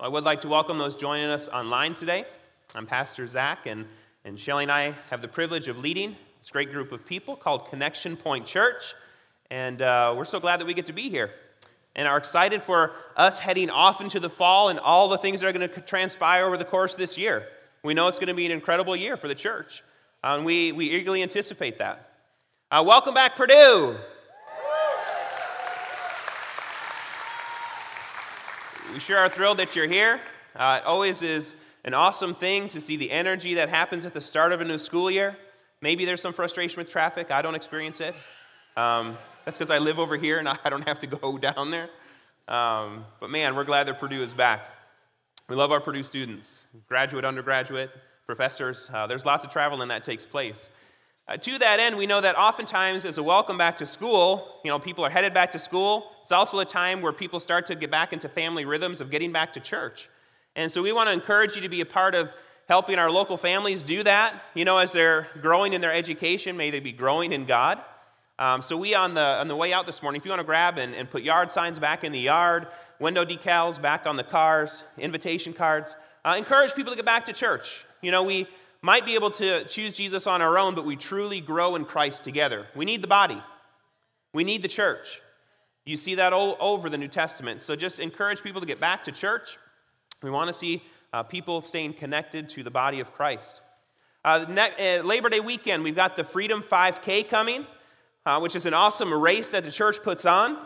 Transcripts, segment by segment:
I would like to welcome those joining us online today. I'm Pastor Zach, and, and Shelly and I have the privilege of leading this great group of people called Connection Point Church. And uh, we're so glad that we get to be here and are excited for us heading off into the fall and all the things that are going to transpire over the course of this year. We know it's going to be an incredible year for the church, uh, and we, we eagerly anticipate that. Uh, welcome back, Purdue. We sure are thrilled that you're here. Uh, it always is an awesome thing to see the energy that happens at the start of a new school year. Maybe there's some frustration with traffic. I don't experience it. Um, that's because I live over here and I don't have to go down there. Um, but man, we're glad that Purdue is back. We love our Purdue students, graduate, undergraduate, professors. Uh, there's lots of travel and that takes place. Uh, to that end, we know that oftentimes as a welcome back to school, you know, people are headed back to school. It's also a time where people start to get back into family rhythms of getting back to church. And so we want to encourage you to be a part of helping our local families do that. You know, as they're growing in their education, may they be growing in God. Um, so we on the on the way out this morning, if you want to grab and, and put yard signs back in the yard, window decals back on the cars, invitation cards, uh, encourage people to get back to church. You know, we might be able to choose Jesus on our own, but we truly grow in Christ together. We need the body. We need the church. You see that all over the New Testament. So just encourage people to get back to church. We want to see uh, people staying connected to the body of Christ. Uh, uh, Labor Day weekend, we've got the Freedom 5K coming uh, which is an awesome race that the church puts on.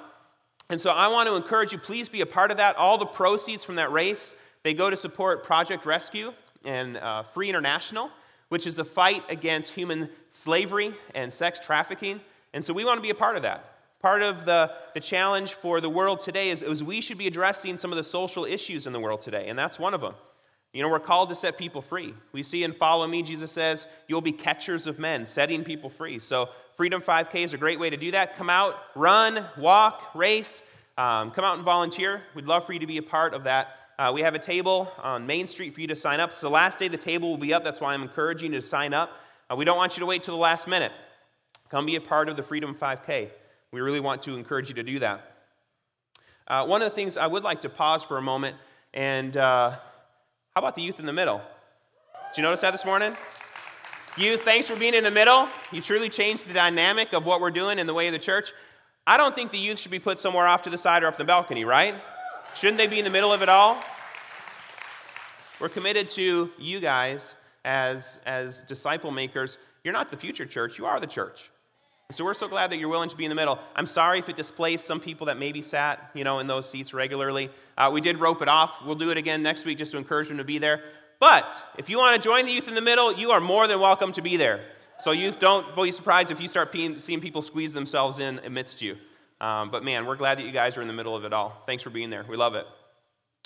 And so I want to encourage you, please be a part of that. All the proceeds from that race, they go to support Project Rescue and uh, Free International, which is a fight against human slavery and sex trafficking. And so we want to be a part of that. Part of the, the challenge for the world today is, is we should be addressing some of the social issues in the world today, and that's one of them. You know, we're called to set people free. We see in Follow Me, Jesus says, You'll be catchers of men, setting people free. So Freedom 5K is a great way to do that. Come out, run, walk, race, um, come out and volunteer. We'd love for you to be a part of that. Uh, we have a table on Main Street for you to sign up. It's the last day the table will be up. That's why I'm encouraging you to sign up. Uh, we don't want you to wait till the last minute. Come be a part of the Freedom 5K. We really want to encourage you to do that. Uh, one of the things I would like to pause for a moment and uh, how about the youth in the middle? Did you notice that this morning? You, thanks for being in the middle. You truly changed the dynamic of what we're doing in the way of the church. I don't think the youth should be put somewhere off to the side or up the balcony, right? Shouldn't they be in the middle of it all? We're committed to you guys as, as disciple makers. You're not the future church, you are the church. And so we're so glad that you're willing to be in the middle. I'm sorry if it displaced some people that maybe sat, you know, in those seats regularly. Uh, we did rope it off. We'll do it again next week just to encourage them to be there. But if you want to join the youth in the middle, you are more than welcome to be there. So, youth, don't be surprised if you start seeing people squeeze themselves in amidst you. Um, but man, we're glad that you guys are in the middle of it all. Thanks for being there. We love it.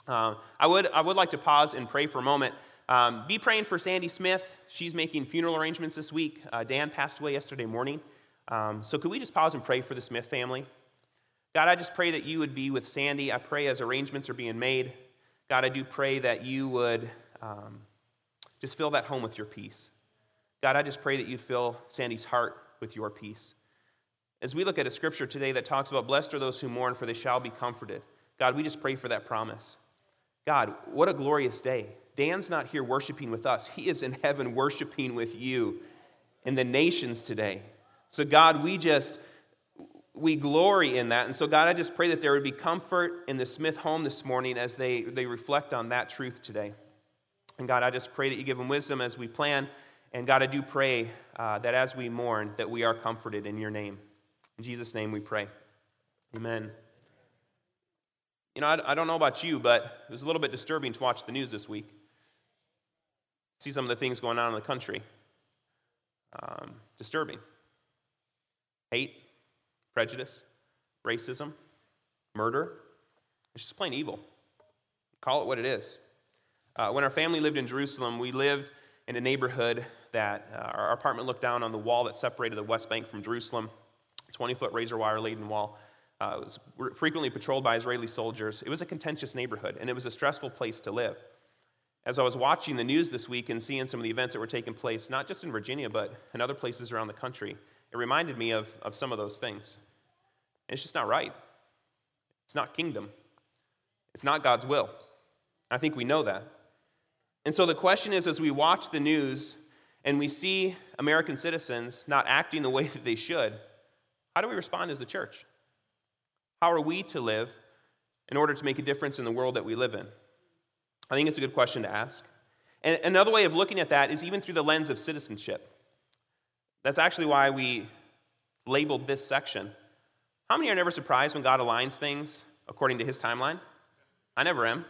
Uh, I, would, I would like to pause and pray for a moment. Um, be praying for Sandy Smith. She's making funeral arrangements this week. Uh, Dan passed away yesterday morning. Um, so, could we just pause and pray for the Smith family? God, I just pray that you would be with Sandy. I pray as arrangements are being made. God, I do pray that you would um, just fill that home with your peace. God, I just pray that you'd fill Sandy's heart with your peace. As we look at a scripture today that talks about blessed are those who mourn, for they shall be comforted. God, we just pray for that promise. God, what a glorious day. Dan's not here worshiping with us, he is in heaven worshiping with you and the nations today. So, God, we just, we glory in that. And so, God, I just pray that there would be comfort in the Smith home this morning as they, they reflect on that truth today. And God, I just pray that you give them wisdom as we plan. And God, I do pray uh, that as we mourn, that we are comforted in your name. In Jesus' name we pray. Amen. You know, I, I don't know about you, but it was a little bit disturbing to watch the news this week. See some of the things going on in the country. Um, disturbing. Hate, prejudice, racism, murder. It's just plain evil. Call it what it is. Uh, when our family lived in Jerusalem, we lived in a neighborhood that uh, our apartment looked down on the wall that separated the West Bank from Jerusalem, 20 foot razor wire laden wall. Uh, it was frequently patrolled by Israeli soldiers. It was a contentious neighborhood, and it was a stressful place to live. As I was watching the news this week and seeing some of the events that were taking place, not just in Virginia, but in other places around the country, it reminded me of, of some of those things. And it's just not right. It's not kingdom, it's not God's will. I think we know that. And so the question is as we watch the news and we see American citizens not acting the way that they should, how do we respond as the church? How are we to live in order to make a difference in the world that we live in? I think it's a good question to ask. And another way of looking at that is even through the lens of citizenship. That's actually why we labeled this section. How many are never surprised when God aligns things according to his timeline? I never am.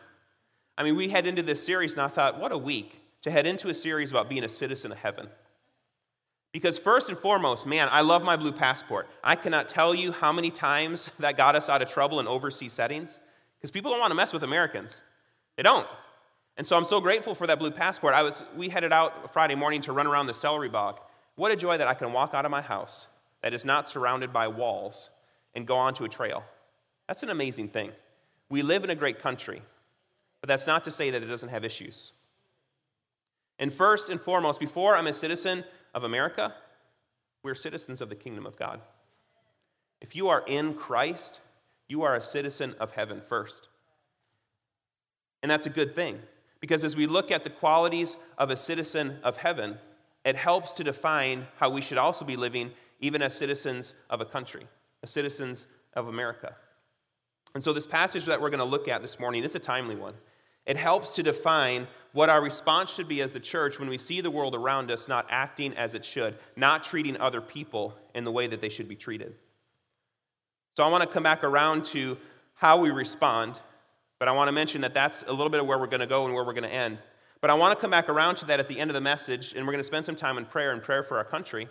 I mean, we head into this series, and I thought, what a week to head into a series about being a citizen of heaven. Because, first and foremost, man, I love my blue passport. I cannot tell you how many times that got us out of trouble in overseas settings because people don't want to mess with Americans. They don't. And so I'm so grateful for that blue passport. I was, we headed out Friday morning to run around the celery bog. What a joy that I can walk out of my house that is not surrounded by walls and go onto a trail. That's an amazing thing. We live in a great country, but that's not to say that it doesn't have issues. And first and foremost, before I'm a citizen of America, we're citizens of the kingdom of God. If you are in Christ, you are a citizen of heaven first. And that's a good thing. Because as we look at the qualities of a citizen of heaven, it helps to define how we should also be living, even as citizens of a country, as citizens of America. And so, this passage that we're going to look at this morning, it's a timely one. It helps to define what our response should be as the church when we see the world around us not acting as it should, not treating other people in the way that they should be treated. So, I want to come back around to how we respond but I want to mention that that's a little bit of where we're going to go and where we're going to end. But I want to come back around to that at the end of the message, and we're going to spend some time in prayer and prayer for our country.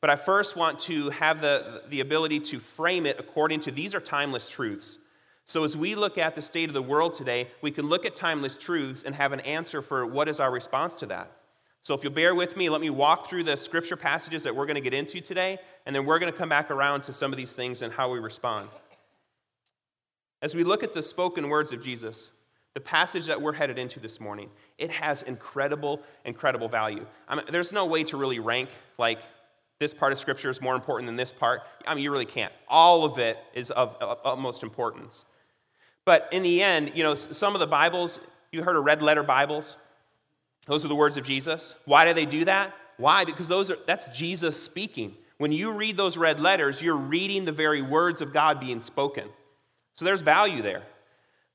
But I first want to have the, the ability to frame it according to these are timeless truths. So as we look at the state of the world today, we can look at timeless truths and have an answer for what is our response to that. So if you'll bear with me, let me walk through the scripture passages that we're going to get into today, and then we're going to come back around to some of these things and how we respond. As we look at the spoken words of Jesus, the passage that we're headed into this morning, it has incredible, incredible value. I mean, there's no way to really rank like this part of Scripture is more important than this part. I mean, you really can't. All of it is of utmost importance. But in the end, you know, some of the Bibles, you heard of red letter Bibles? Those are the words of Jesus. Why do they do that? Why? Because those are that's Jesus speaking. When you read those red letters, you're reading the very words of God being spoken. So there's value there.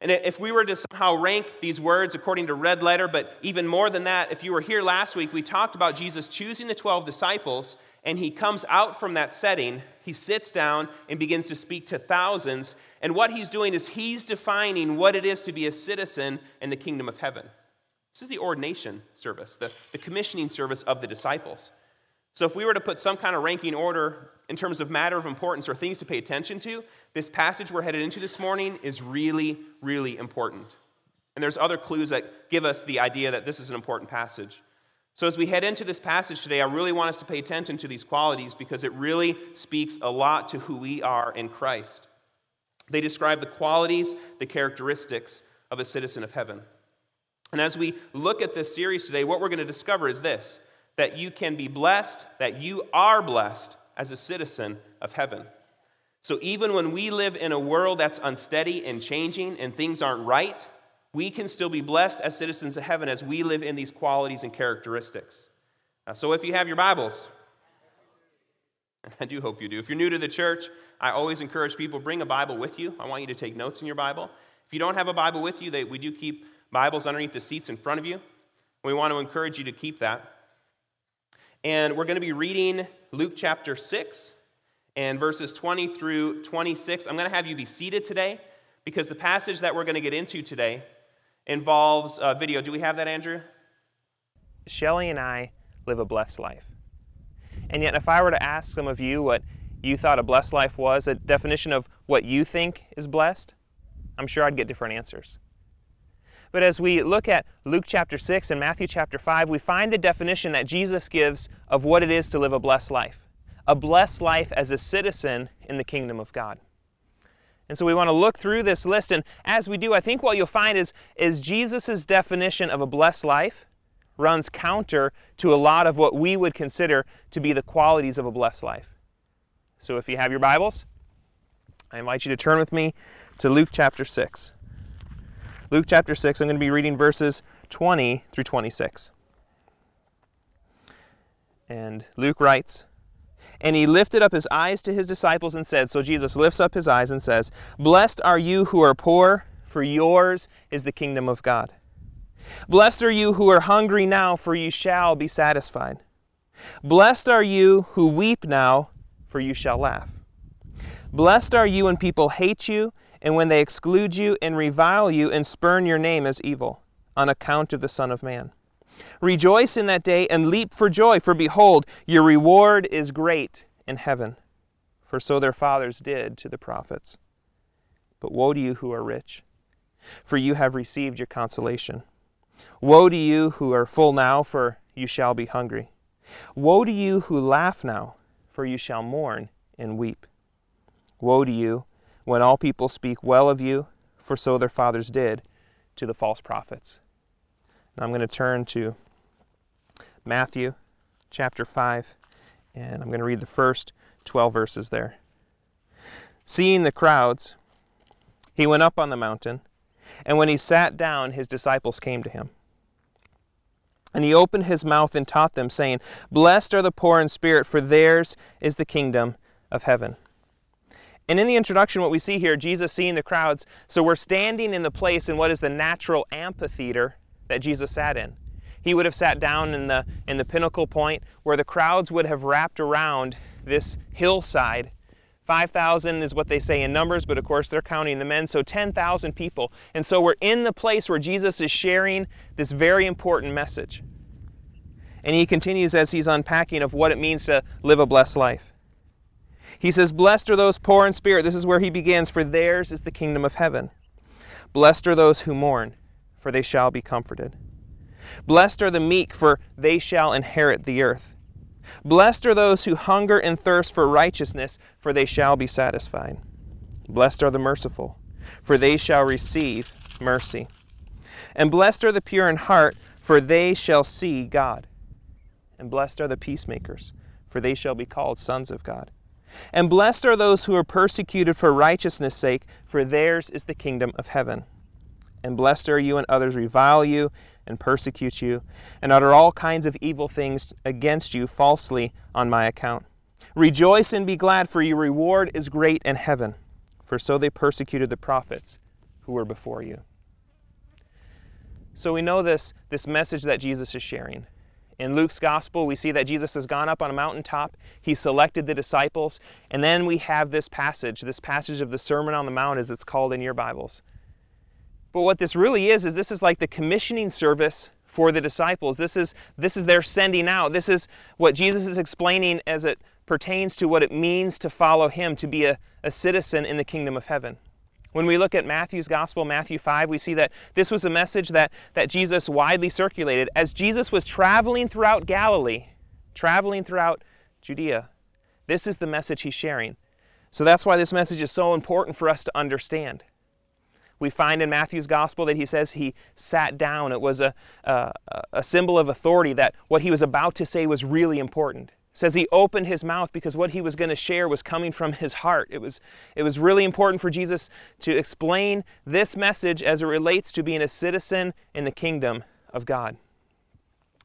And if we were to somehow rank these words according to red letter, but even more than that, if you were here last week, we talked about Jesus choosing the 12 disciples, and he comes out from that setting. He sits down and begins to speak to thousands. And what he's doing is he's defining what it is to be a citizen in the kingdom of heaven. This is the ordination service, the, the commissioning service of the disciples. So, if we were to put some kind of ranking order in terms of matter of importance or things to pay attention to, this passage we're headed into this morning is really, really important. And there's other clues that give us the idea that this is an important passage. So, as we head into this passage today, I really want us to pay attention to these qualities because it really speaks a lot to who we are in Christ. They describe the qualities, the characteristics of a citizen of heaven. And as we look at this series today, what we're going to discover is this that you can be blessed, that you are blessed as a citizen of heaven. So even when we live in a world that's unsteady and changing and things aren't right, we can still be blessed as citizens of heaven as we live in these qualities and characteristics. so if you have your Bibles, I do hope you do. If you're new to the church, I always encourage people bring a Bible with you. I want you to take notes in your Bible. If you don't have a Bible with you, they, we do keep Bibles underneath the seats in front of you. We want to encourage you to keep that. And we're going to be reading Luke chapter 6 and verses 20 through 26. I'm going to have you be seated today because the passage that we're going to get into today involves a video. Do we have that, Andrew? Shelly and I live a blessed life. And yet, if I were to ask some of you what you thought a blessed life was, a definition of what you think is blessed, I'm sure I'd get different answers. But as we look at Luke chapter 6 and Matthew chapter 5, we find the definition that Jesus gives of what it is to live a blessed life a blessed life as a citizen in the kingdom of God. And so we want to look through this list, and as we do, I think what you'll find is, is Jesus' definition of a blessed life runs counter to a lot of what we would consider to be the qualities of a blessed life. So if you have your Bibles, I invite you to turn with me to Luke chapter 6. Luke chapter 6, I'm going to be reading verses 20 through 26. And Luke writes, And he lifted up his eyes to his disciples and said, So Jesus lifts up his eyes and says, Blessed are you who are poor, for yours is the kingdom of God. Blessed are you who are hungry now, for you shall be satisfied. Blessed are you who weep now, for you shall laugh. Blessed are you when people hate you, and when they exclude you, and revile you, and spurn your name as evil, on account of the Son of Man. Rejoice in that day, and leap for joy, for behold, your reward is great in heaven. For so their fathers did to the prophets. But woe to you who are rich, for you have received your consolation. Woe to you who are full now, for you shall be hungry. Woe to you who laugh now, for you shall mourn and weep. Woe to you when all people speak well of you, for so their fathers did to the false prophets. Now I'm going to turn to Matthew chapter 5, and I'm going to read the first 12 verses there. Seeing the crowds, he went up on the mountain, and when he sat down, his disciples came to him. And he opened his mouth and taught them, saying, Blessed are the poor in spirit, for theirs is the kingdom of heaven. And in the introduction, what we see here, Jesus seeing the crowds, so we're standing in the place in what is the natural amphitheater that Jesus sat in. He would have sat down in the, in the pinnacle point where the crowds would have wrapped around this hillside. 5,000 is what they say in numbers, but of course they're counting the men, so 10,000 people. And so we're in the place where Jesus is sharing this very important message. And he continues as he's unpacking of what it means to live a blessed life. He says, Blessed are those poor in spirit. This is where he begins, for theirs is the kingdom of heaven. Blessed are those who mourn, for they shall be comforted. Blessed are the meek, for they shall inherit the earth. Blessed are those who hunger and thirst for righteousness, for they shall be satisfied. Blessed are the merciful, for they shall receive mercy. And blessed are the pure in heart, for they shall see God. And blessed are the peacemakers, for they shall be called sons of God. And blessed are those who are persecuted for righteousness' sake, for theirs is the kingdom of heaven. And blessed are you when others revile you and persecute you, and utter all kinds of evil things against you falsely on my account. Rejoice and be glad, for your reward is great in heaven, for so they persecuted the prophets who were before you. So we know this, this message that Jesus is sharing. In Luke's gospel, we see that Jesus has gone up on a mountaintop. He selected the disciples. And then we have this passage, this passage of the Sermon on the Mount, as it's called in your Bibles. But what this really is, is this is like the commissioning service for the disciples. This is, this is their sending out. This is what Jesus is explaining as it pertains to what it means to follow him, to be a, a citizen in the kingdom of heaven. When we look at Matthew's gospel, Matthew 5, we see that this was a message that, that Jesus widely circulated. As Jesus was traveling throughout Galilee, traveling throughout Judea, this is the message he's sharing. So that's why this message is so important for us to understand. We find in Matthew's gospel that he says he sat down. It was a, a, a symbol of authority that what he was about to say was really important. Says he opened his mouth because what he was going to share was coming from his heart. It was, it was really important for Jesus to explain this message as it relates to being a citizen in the kingdom of God.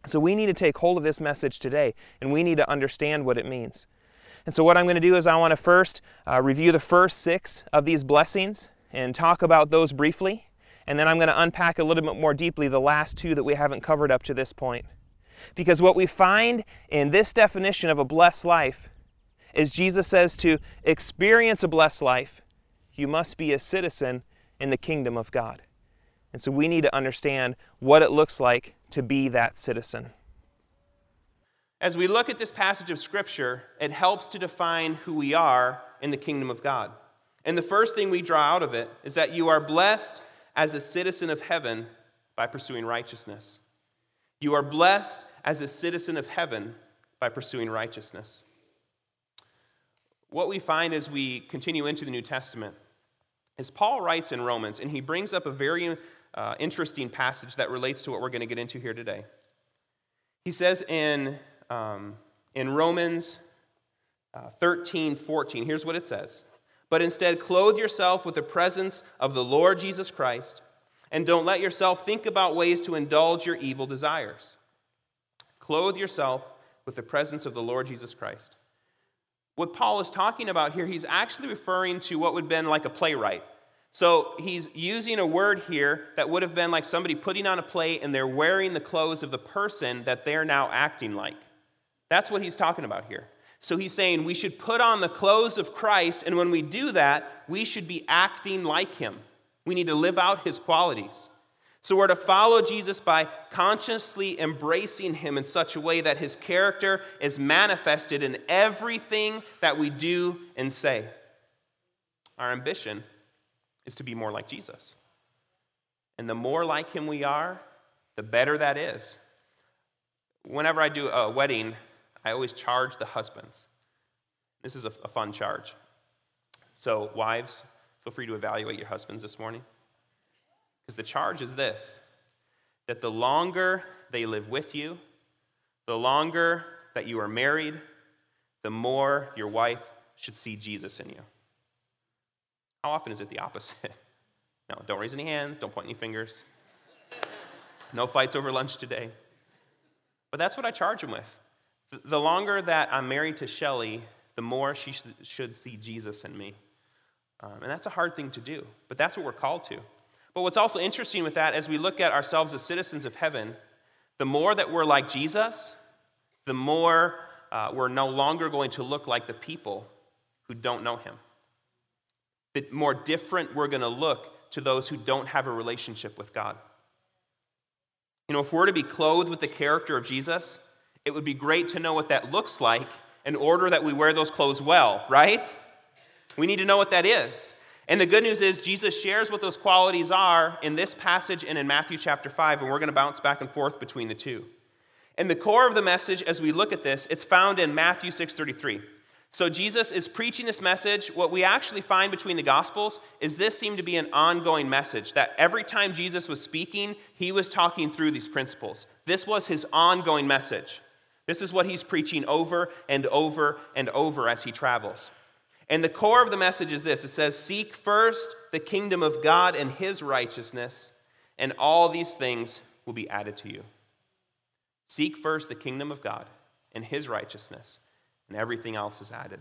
So we need to take hold of this message today and we need to understand what it means. And so, what I'm going to do is, I want to first uh, review the first six of these blessings and talk about those briefly. And then I'm going to unpack a little bit more deeply the last two that we haven't covered up to this point. Because what we find in this definition of a blessed life is Jesus says to experience a blessed life, you must be a citizen in the kingdom of God. And so we need to understand what it looks like to be that citizen. As we look at this passage of Scripture, it helps to define who we are in the kingdom of God. And the first thing we draw out of it is that you are blessed as a citizen of heaven by pursuing righteousness. You are blessed as a citizen of heaven by pursuing righteousness. What we find as we continue into the New Testament is Paul writes in Romans, and he brings up a very uh, interesting passage that relates to what we're going to get into here today. He says in, um, in Romans uh, 13 14, here's what it says but instead clothe yourself with the presence of the Lord Jesus Christ And don't let yourself think about ways to indulge your evil desires. Clothe yourself with the presence of the Lord Jesus Christ. What Paul is talking about here, he's actually referring to what would have been like a playwright. So he's using a word here that would have been like somebody putting on a play and they're wearing the clothes of the person that they're now acting like. That's what he's talking about here. So he's saying we should put on the clothes of Christ, and when we do that, we should be acting like him. We need to live out his qualities. So we're to follow Jesus by consciously embracing him in such a way that his character is manifested in everything that we do and say. Our ambition is to be more like Jesus. And the more like him we are, the better that is. Whenever I do a wedding, I always charge the husbands. This is a, fun charge. So, wives, feel free to evaluate your husbands this morning. Because the charge is this that the longer they live with you, the longer that you are married, the more your wife should see Jesus in you. How often is it the opposite? No, don't raise any hands, don't point any fingers. No fights over lunch today. But that's what I charge them with. The longer that I'm married to Shelly, the more she should see Jesus in me. Um, and that's a hard thing to do, but that's what we're called to. But what's also interesting with that, as we look at ourselves as citizens of heaven, the more that we're like Jesus, the more uh, we're no longer going to look like the people who don't know him. The more different we're going to look to those who don't have a relationship with God. You know, if we're to be clothed with the character of Jesus, it would be great to know what that looks like in order that we wear those clothes well, right? We need to know what that is. And the good news is, Jesus shares what those qualities are in this passage and in Matthew chapter 5, and we're going to bounce back and forth between the two. And the core of the message, as we look at this, it's found in Matthew 6:33. So Jesus is preaching this message. What we actually find between the Gospels is this seemed to be an ongoing message that every time Jesus was speaking, he was talking through these principles. This was his ongoing message. This is what he's preaching over and over and over as he travels. And the core of the message is this it says, Seek first the kingdom of God and his righteousness, and all these things will be added to you. Seek first the kingdom of God and his righteousness, and everything else is added.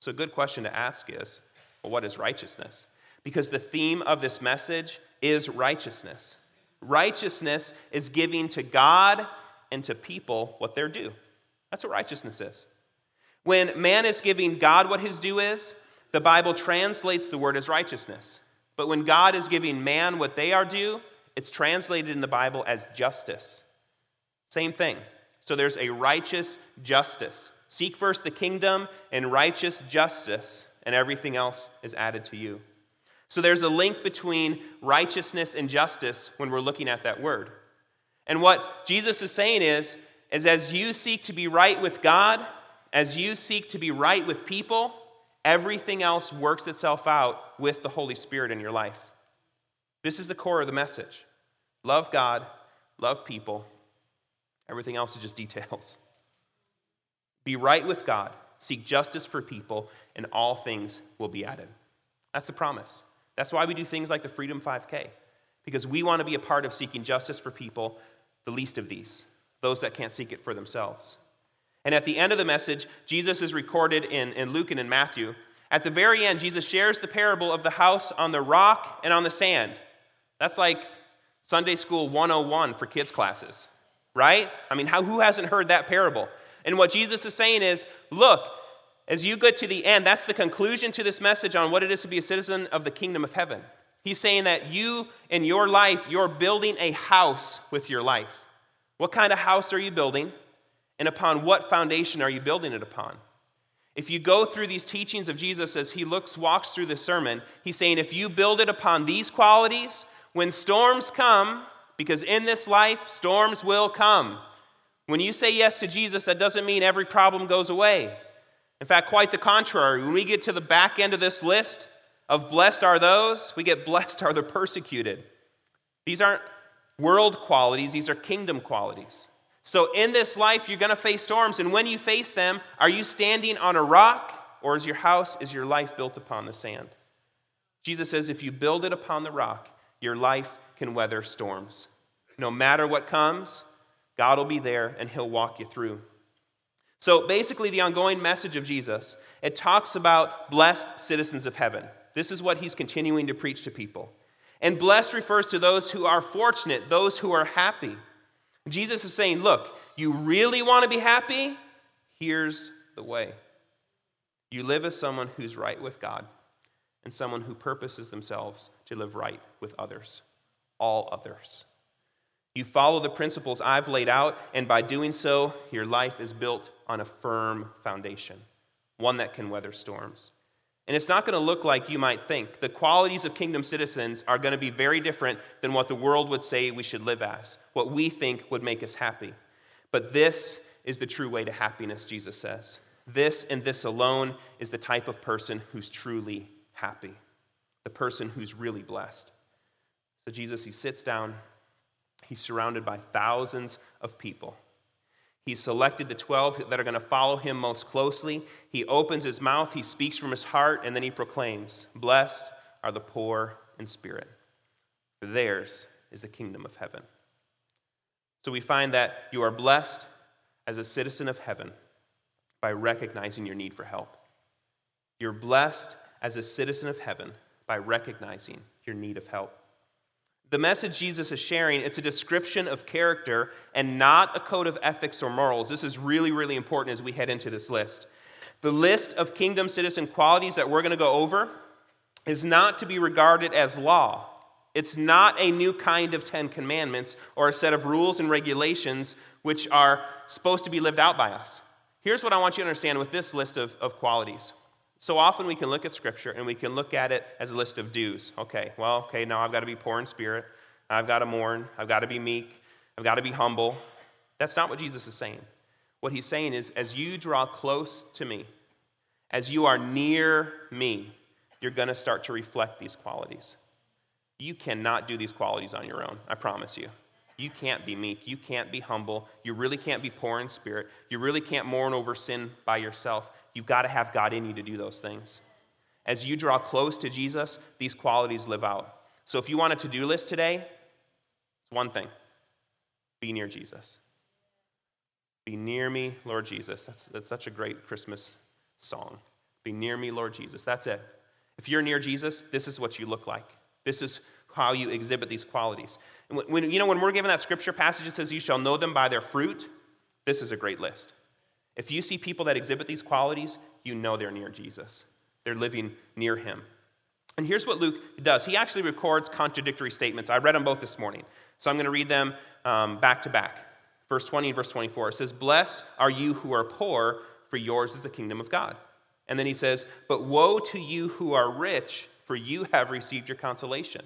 So, a good question to ask is well, what is righteousness? Because the theme of this message is righteousness. Righteousness is giving to God and to people what they're due. That's what righteousness is. When man is giving God what his due is, the Bible translates the word as righteousness. But when God is giving man what they are due, it's translated in the Bible as justice. Same thing. So there's a righteous justice. Seek first the kingdom and righteous justice, and everything else is added to you. So there's a link between righteousness and justice when we're looking at that word. And what Jesus is saying is, is as you seek to be right with God, as you seek to be right with people, everything else works itself out with the Holy Spirit in your life. This is the core of the message. Love God, love people. Everything else is just details. Be right with God, seek justice for people, and all things will be added. That's the promise. That's why we do things like the Freedom 5K, because we want to be a part of seeking justice for people the least of these, those that can't seek it for themselves. And at the end of the message, Jesus is recorded in, in Luke and in Matthew. At the very end, Jesus shares the parable of the house on the rock and on the sand. That's like Sunday School 101 for kids' classes, right? I mean, how, who hasn't heard that parable? And what Jesus is saying is look, as you get to the end, that's the conclusion to this message on what it is to be a citizen of the kingdom of heaven. He's saying that you, in your life, you're building a house with your life. What kind of house are you building? And upon what foundation are you building it upon? If you go through these teachings of Jesus as he looks, walks through the sermon, he's saying if you build it upon these qualities, when storms come, because in this life, storms will come. When you say yes to Jesus, that doesn't mean every problem goes away. In fact, quite the contrary. When we get to the back end of this list, of blessed are those, we get blessed are the persecuted. These aren't world qualities, these are kingdom qualities. So in this life, you're going to face storms, and when you face them, are you standing on a rock, or is your house, is your life built upon the sand? Jesus says, if you build it upon the rock, your life can weather storms. No matter what comes, God will be there and He'll walk you through. So basically, the ongoing message of Jesus, it talks about blessed citizens of heaven. This is what he's continuing to preach to people. And blessed refers to those who are fortunate, those who are happy. Jesus is saying, look, you really want to be happy? Here's the way. You live as someone who's right with God and someone who purposes themselves to live right with others, all others. You follow the principles I've laid out, and by doing so, your life is built on a firm foundation, one that can weather storms. And it's not going to look like you might think. The qualities of kingdom citizens are going to be very different than what the world would say we should live as, what we think would make us happy. But this is the true way to happiness, Jesus says. This and this alone is the type of person who's truly happy, the person who's really blessed. So Jesus, he sits down He's surrounded by thousands of people. He's selected the 12 that are going to follow him most closely. He opens his mouth, he speaks from his heart, and then he proclaims, Blessed are the poor in spirit, for theirs is the kingdom of heaven. So we find that you are blessed as a citizen of heaven by recognizing your need for help. You're blessed as a citizen of heaven by recognizing your need of help. The message Jesus is sharing, it's a description of character and not a code of ethics or morals. This is really, really important as we head into this list. The list of kingdom citizen qualities that we're going to go over is not to be regarded as law. It's not a new kind of Ten Commandments or a set of rules and regulations which are supposed to be lived out by us. Here's what I want you to understand with this list of, of qualities so often we can look at Scripture and we can look at it as a list of dues. Okay, well, okay, now I've got to be poor in spirit. I've got to mourn. I've got to be meek. I've got to be humble. That's not what Jesus is saying. What he's saying is, as you draw close to me, as you are near me, you're going to start to reflect these qualities. You cannot do these qualities on your own, I promise you. You can't be meek. You can't be humble. You really can't be poor in spirit. You really can't mourn over sin by yourself. You've got to have God in you to do those things. As you draw close to Jesus, these qualities live out. So if you want a to do list today, it's one thing be near Jesus. Be near me, Lord Jesus. That's, that's such a great Christmas song. Be near me, Lord Jesus. That's it. If you're near Jesus, this is what you look like. This is how you exhibit these qualities. And when, you know, when we're given that scripture passage, it says, You shall know them by their fruit. This is a great list. If you see people that exhibit these qualities, you know they're near Jesus. They're living near him. And here's what Luke does he actually records contradictory statements. I read them both this morning, so I'm going to read them um, back to back. Verse 20 and verse 24 it says, Blessed are you who are poor, for yours is the kingdom of God. And then he says, But woe to you who are rich, for you have received your consolation.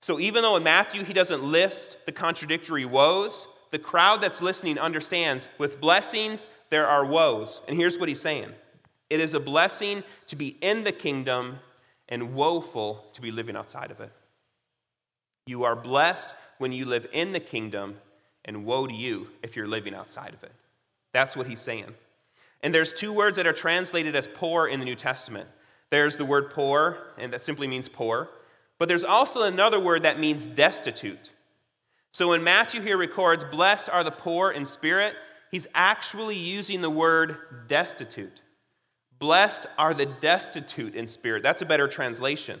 So even though in Matthew he doesn't list the contradictory woes, the crowd that's listening understands with blessings, there are woes. And here's what he's saying it is a blessing to be in the kingdom and woeful to be living outside of it. You are blessed when you live in the kingdom, and woe to you if you're living outside of it. That's what he's saying. And there's two words that are translated as poor in the New Testament. There's the word poor, and that simply means poor. But there's also another word that means destitute. So when Matthew here records, Blessed are the poor in spirit, he's actually using the word destitute. Blessed are the destitute in spirit. That's a better translation.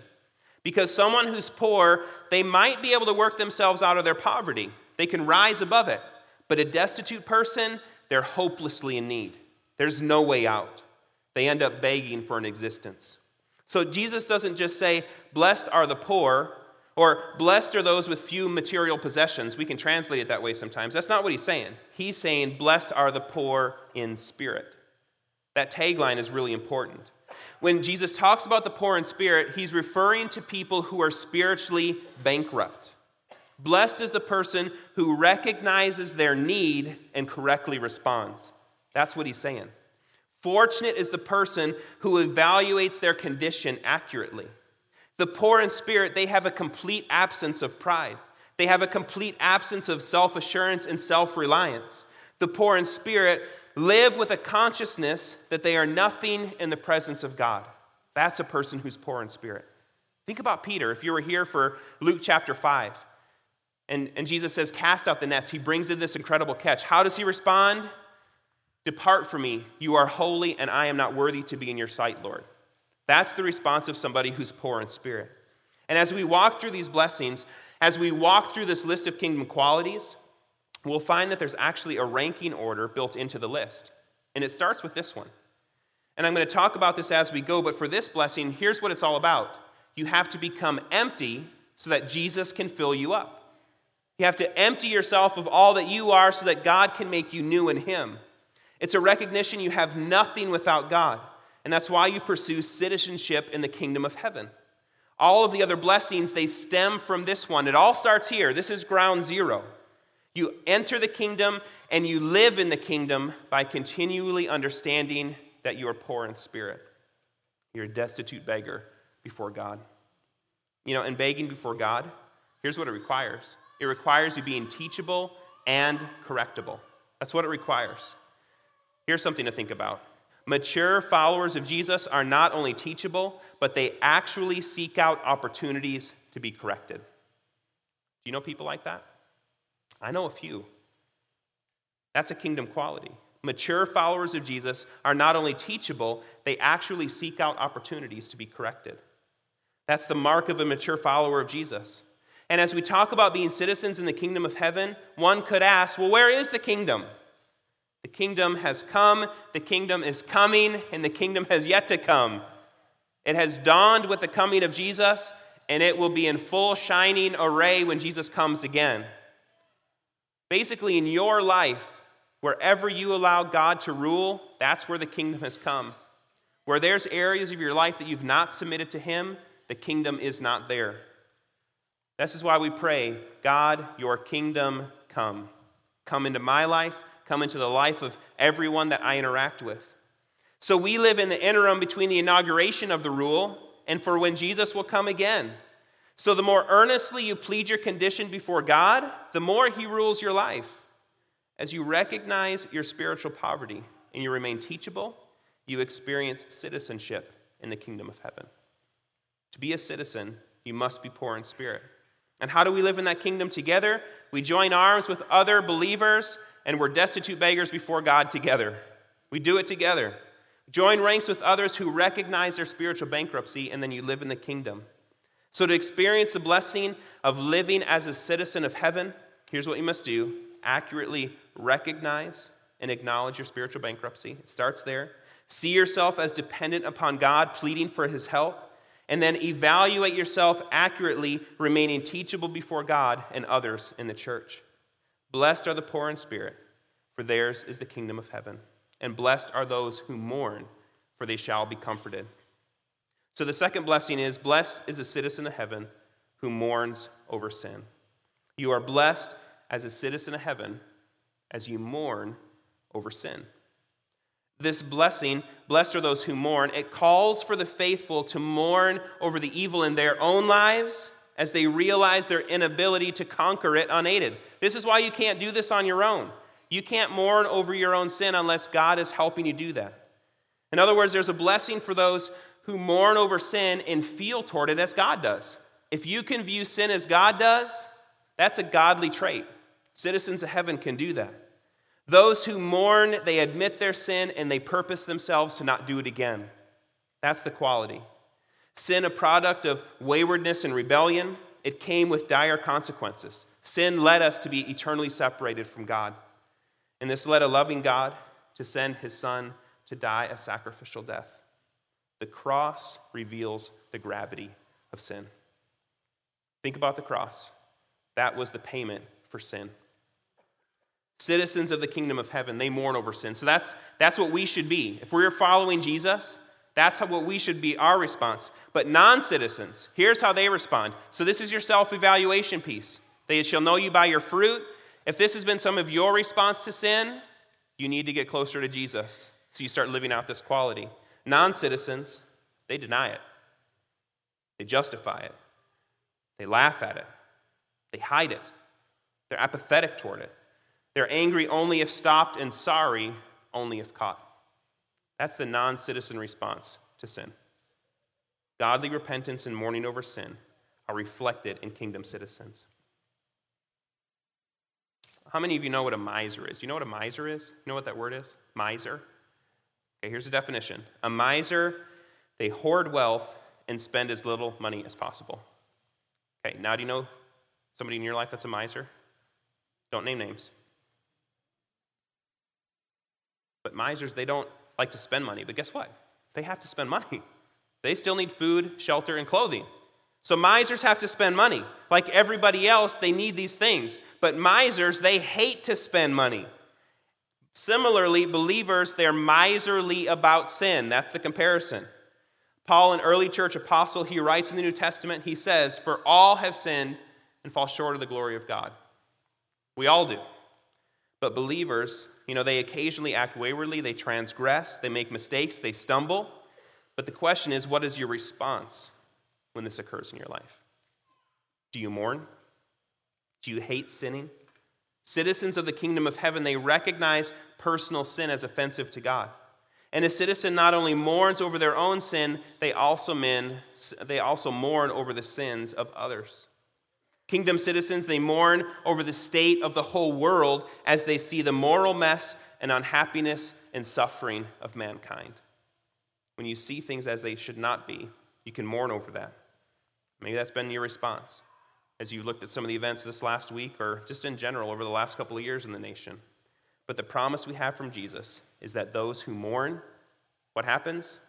Because someone who's poor, they might be able to work themselves out of their poverty, they can rise above it. But a destitute person, they're hopelessly in need. There's no way out. They end up begging for an existence. So Jesus doesn't just say, Blessed are the poor, or, blessed are those with few material possessions. We can translate it that way sometimes. That's not what he's saying. He's saying, blessed are the poor in spirit. That tagline is really important. When Jesus talks about the poor in spirit, he's referring to people who are spiritually bankrupt. Blessed is the person who recognizes their need and correctly responds. That's what he's saying. Fortunate is the person who evaluates their condition accurately. The poor in spirit, they have a complete absence of pride. They have a complete absence of self assurance and self reliance. The poor in spirit live with a consciousness that they are nothing in the presence of God. That's a person who's poor in spirit. Think about Peter. If you were here for Luke chapter 5, and, and Jesus says, Cast out the nets, he brings in this incredible catch. How does he respond? Depart from me, you are holy, and I am not worthy to be in your sight, Lord. That's the response of somebody who's poor in spirit. And as we walk through these blessings, as we walk through this list of kingdom qualities, we'll find that there's actually a ranking order built into the list. And it starts with this one. And I'm going to talk about this as we go, but for this blessing, here's what it's all about. You have to become empty so that Jesus can fill you up. You have to empty yourself of all that you are so that God can make you new in Him. It's a recognition you have nothing without God. And that's why you pursue citizenship in the kingdom of heaven. All of the other blessings, they stem from this one. It all starts here. This is ground zero. You enter the kingdom and you live in the kingdom by continually understanding that you are poor in spirit. You're a destitute beggar before God. You know, and begging before God, here's what it requires it requires you being teachable and correctable. That's what it requires. Here's something to think about mature followers of Jesus are not only teachable, but they actually seek out opportunities to be corrected. Do you know people like that? I know a few. That's a kingdom quality. Mature followers of Jesus are not only teachable, they actually seek out opportunities to be corrected. That's the mark of a mature follower of Jesus. And as we talk about being citizens in the kingdom of heaven, one could ask, well, where is the kingdom? The kingdom has come, the kingdom is coming, and the kingdom has yet to come. It has dawned with the coming of Jesus, and it will be in full shining array when Jesus comes again. Basically, in your life, wherever you allow God to rule, that's where the kingdom has come. Where there's areas of your life that you've not submitted to Him, the kingdom is not there. This is why we pray God, your kingdom come. Come into my life, come into the life of everyone that I interact with. So we live in the interim between the inauguration of the rule and for when Jesus will come again. So, the more earnestly you plead your condition before God, the more He rules your life. As you recognize your spiritual poverty and you remain teachable, you experience citizenship in the kingdom of heaven. To be a citizen, you must be poor in spirit. And how do we live in that kingdom together? We join arms with other believers and we're destitute beggars before God together. We do it together. Join ranks with others who recognize their spiritual bankruptcy, and then you live in the kingdom. So, to experience the blessing of living as a citizen of heaven, here's what you must do accurately recognize and acknowledge your spiritual bankruptcy. It starts there. See yourself as dependent upon God, pleading for his help, and then evaluate yourself accurately, remaining teachable before God and others in the church. Blessed are the poor in spirit, for theirs is the kingdom of heaven. And blessed are those who mourn, for they shall be comforted. So the second blessing is blessed is a citizen of heaven who mourns over sin. You are blessed as a citizen of heaven as you mourn over sin. This blessing, blessed are those who mourn, it calls for the faithful to mourn over the evil in their own lives as they realize their inability to conquer it unaided. This is why you can't do this on your own. You can't mourn over your own sin unless God is helping you do that. In other words, there's a blessing for those who mourn over sin and feel toward it as God does. If you can view sin as God does, that's a godly trait. Citizens of heaven can do that. Those who mourn, they admit their sin and they purpose themselves to not do it again. That's the quality. Sin, a product of waywardness and rebellion, it came with dire consequences. Sin led us to be eternally separated from God. And this led a loving God to send his son to die a sacrificial death. The cross reveals the gravity of sin. Think about the cross. That was the payment for sin. Citizens of the kingdom of heaven, they mourn over sin. So that's, that's what we should be. If we're following Jesus, that's what we should be our response. But non citizens, here's how they respond. So this is your self evaluation piece. They shall know you by your fruit. If this has been some of your response to sin, you need to get closer to Jesus. So you start living out this quality. Non citizens, they deny it, they justify it, they laugh at it, they hide it, they're apathetic toward it. They're angry only if stopped and sorry only if caught. That's the non citizen response to sin. godly repentance and mourning over sin are reflected in kingdom citizens. How many of you know what a miser is? You know what a miser is? You know what that word is? Miser. Okay, here's the definition. A miser, they hoard wealth and spend as little money as possible. Okay, now do you know somebody in your life that's a miser? Don't name names. But misers, they don't like to spend money, but guess what? They have to spend money. They still need food, shelter, and clothing. So misers have to spend money. Like everybody else, they need these things. But misers, they hate to spend money. Similarly, believers, they're miserly about sin. That's the comparison. Paul, an early church apostle, he writes in the New Testament, he says, For all have sinned and fall short of the glory of God. We all do. But believers, you know, they occasionally act waywardly, they transgress, they make mistakes, they stumble. But the question is, what is your response when this occurs in your life? Do you mourn? Do you hate sinning? Citizens of the kingdom of heaven, they recognize personal sin as offensive to God. And a citizen not only mourns over their own sin, they also, men, they also mourn over the sins of others. Kingdom citizens, they mourn over the state of the whole world as they see the moral mess and unhappiness and suffering of mankind. When you see things as they should not be, you can mourn over that. Maybe that's been your response as you looked at some of the events this last week or just in general over the last couple of years in the nation. But the promise we have from Jesus is that those who mourn, what happens?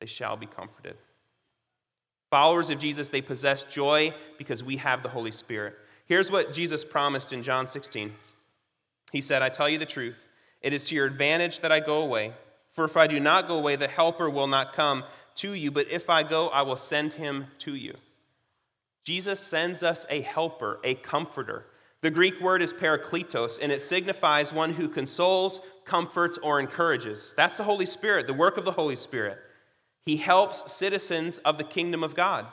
They shall be comforted. Followers of Jesus, they possess joy because we have the Holy Spirit. Here's what Jesus promised in John 16. He said, I tell you the truth. It is to your advantage that I go away. For if I do not go away, the Helper will not come to you. But if I go, I will send him to you. Jesus sends us a helper, a comforter. The Greek word is parakletos, and it signifies one who consoles, comforts, or encourages. That's the Holy Spirit, the work of the Holy Spirit. He helps citizens of the kingdom of God.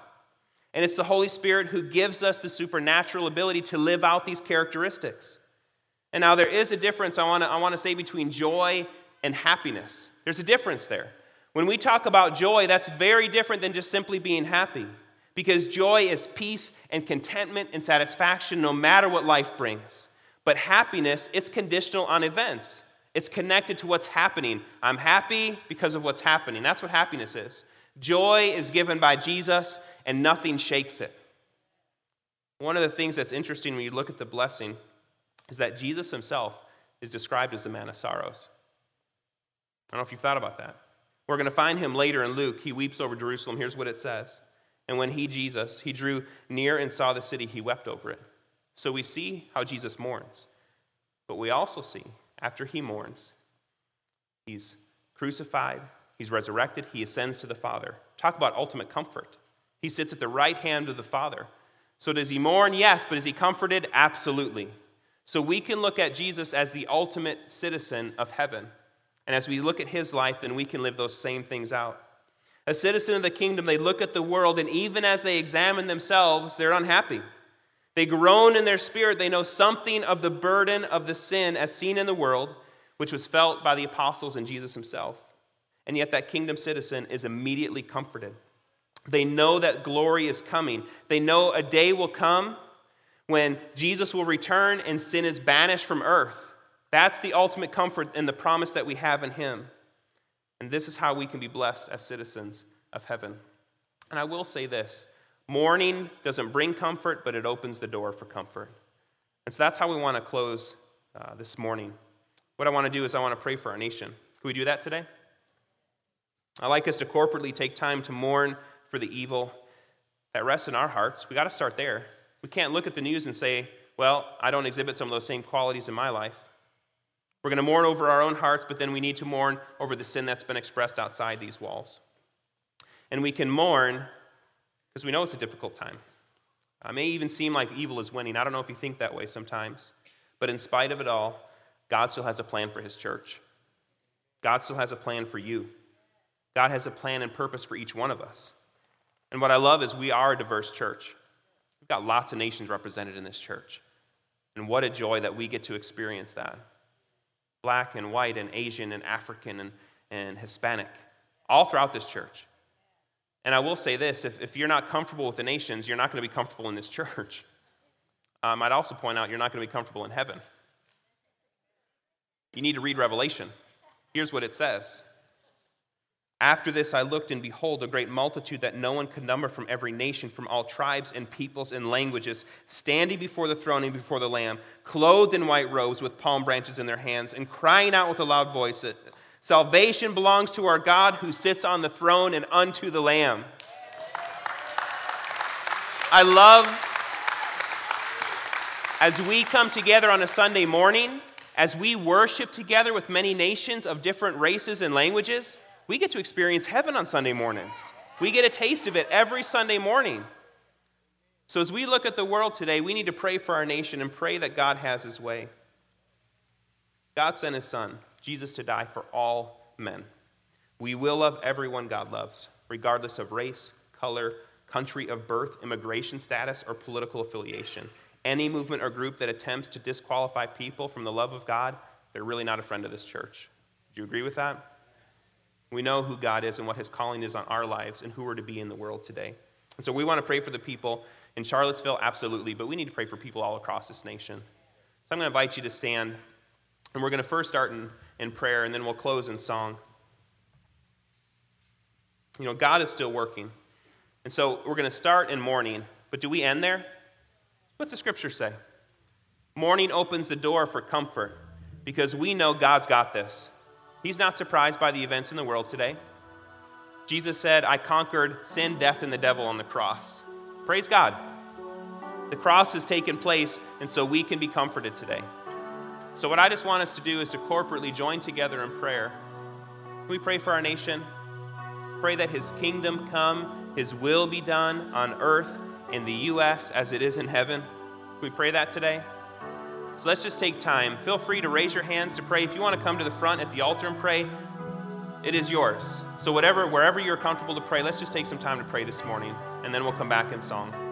And it's the Holy Spirit who gives us the supernatural ability to live out these characteristics. And now there is a difference I want to I want to say between joy and happiness. There's a difference there. When we talk about joy, that's very different than just simply being happy. Because joy is peace and contentment and satisfaction no matter what life brings. But happiness, it's conditional on events. It's connected to what's happening. I'm happy because of what's happening. That's what happiness is. Joy is given by Jesus, and nothing shakes it. One of the things that's interesting when you look at the blessing is that Jesus himself is described as the man of sorrows. I don't know if you've thought about that. We're going to find him later in Luke. He weeps over Jerusalem. Here's what it says. And when he, Jesus, he drew near and saw the city, he wept over it. So we see how Jesus mourns. But we also see after he mourns, he's crucified, he's resurrected, he ascends to the Father. Talk about ultimate comfort. He sits at the right hand of the Father. So does he mourn? Yes, but is he comforted? Absolutely. So we can look at Jesus as the ultimate citizen of heaven. And as we look at his life, then we can live those same things out. A citizen of the kingdom, they look at the world, and even as they examine themselves, they're unhappy. They groan in their spirit. They know something of the burden of the sin as seen in the world, which was felt by the apostles and Jesus himself. And yet, that kingdom citizen is immediately comforted. They know that glory is coming. They know a day will come when Jesus will return and sin is banished from earth. That's the ultimate comfort and the promise that we have in Him. And this is how we can be blessed as citizens of heaven. And I will say this Mourning doesn't bring comfort, but it opens the door for comfort. And so that's how we want to close uh, this morning. What I want to do is I want to pray for our nation. Can we do that today? I like us to corporately take time to mourn for the evil that rests in our hearts. We got to start there. We can't look at the news and say, well, I don't exhibit some of those same qualities in my life. We're going to mourn over our own hearts, but then we need to mourn over the sin that's been expressed outside these walls. And we can mourn because we know it's a difficult time. Uh, it may even seem like evil is winning. I don't know if you think that way sometimes. But in spite of it all, God still has a plan for his church. God still has a plan for you. God has a plan and purpose for each one of us. And what I love is we are a diverse church. We've got lots of nations represented in this church. And what a joy that we get to experience that. Black and white and Asian and African and, and Hispanic, all throughout this church. And I will say this if, if you're not comfortable with the nations, you're not going to be comfortable in this church. Um, I'd also point out you're not going to be comfortable in heaven. You need to read Revelation. Here's what it says After this, I looked, and behold, a great multitude that no one could number from every nation, from all tribes and peoples and languages, standing before the throne and before the Lamb, clothed in white robes with palm branches in their hands, and crying out with a loud voice Salvation belongs to our God who sits on the throne and unto the Lamb. I love as we come together on a Sunday morning, as we worship together with many nations of different races and languages, we get to experience heaven on Sunday mornings. We get a taste of it every Sunday morning. So, as we look at the world today, we need to pray for our nation and pray that God has his way. God sent his son. Jesus to die for all men. We will love everyone God loves, regardless of race, color, country of birth, immigration status, or political affiliation. Any movement or group that attempts to disqualify people from the love of God, they're really not a friend of this church. Do you agree with that? We know who God is and what his calling is on our lives and who we're to be in the world today. And so we want to pray for the people in Charlottesville, absolutely, but we need to pray for people all across this nation. So I'm going to invite you to stand, and we're going to first start in in prayer, and then we'll close in song. You know, God is still working. And so we're going to start in mourning, but do we end there? What's the scripture say? Mourning opens the door for comfort because we know God's got this. He's not surprised by the events in the world today. Jesus said, I conquered sin, death, and the devil on the cross. Praise God. The cross has taken place, and so we can be comforted today. So, what I just want us to do is to corporately join together in prayer. Can we pray for our nation? Pray that His kingdom come, His will be done on earth in the U.S. as it is in heaven. Can we pray that today? So let's just take time. Feel free to raise your hands to pray. If you want to come to the front at the altar and pray, it is yours. So whatever, wherever you're comfortable to pray, let's just take some time to pray this morning, and then we'll come back in song.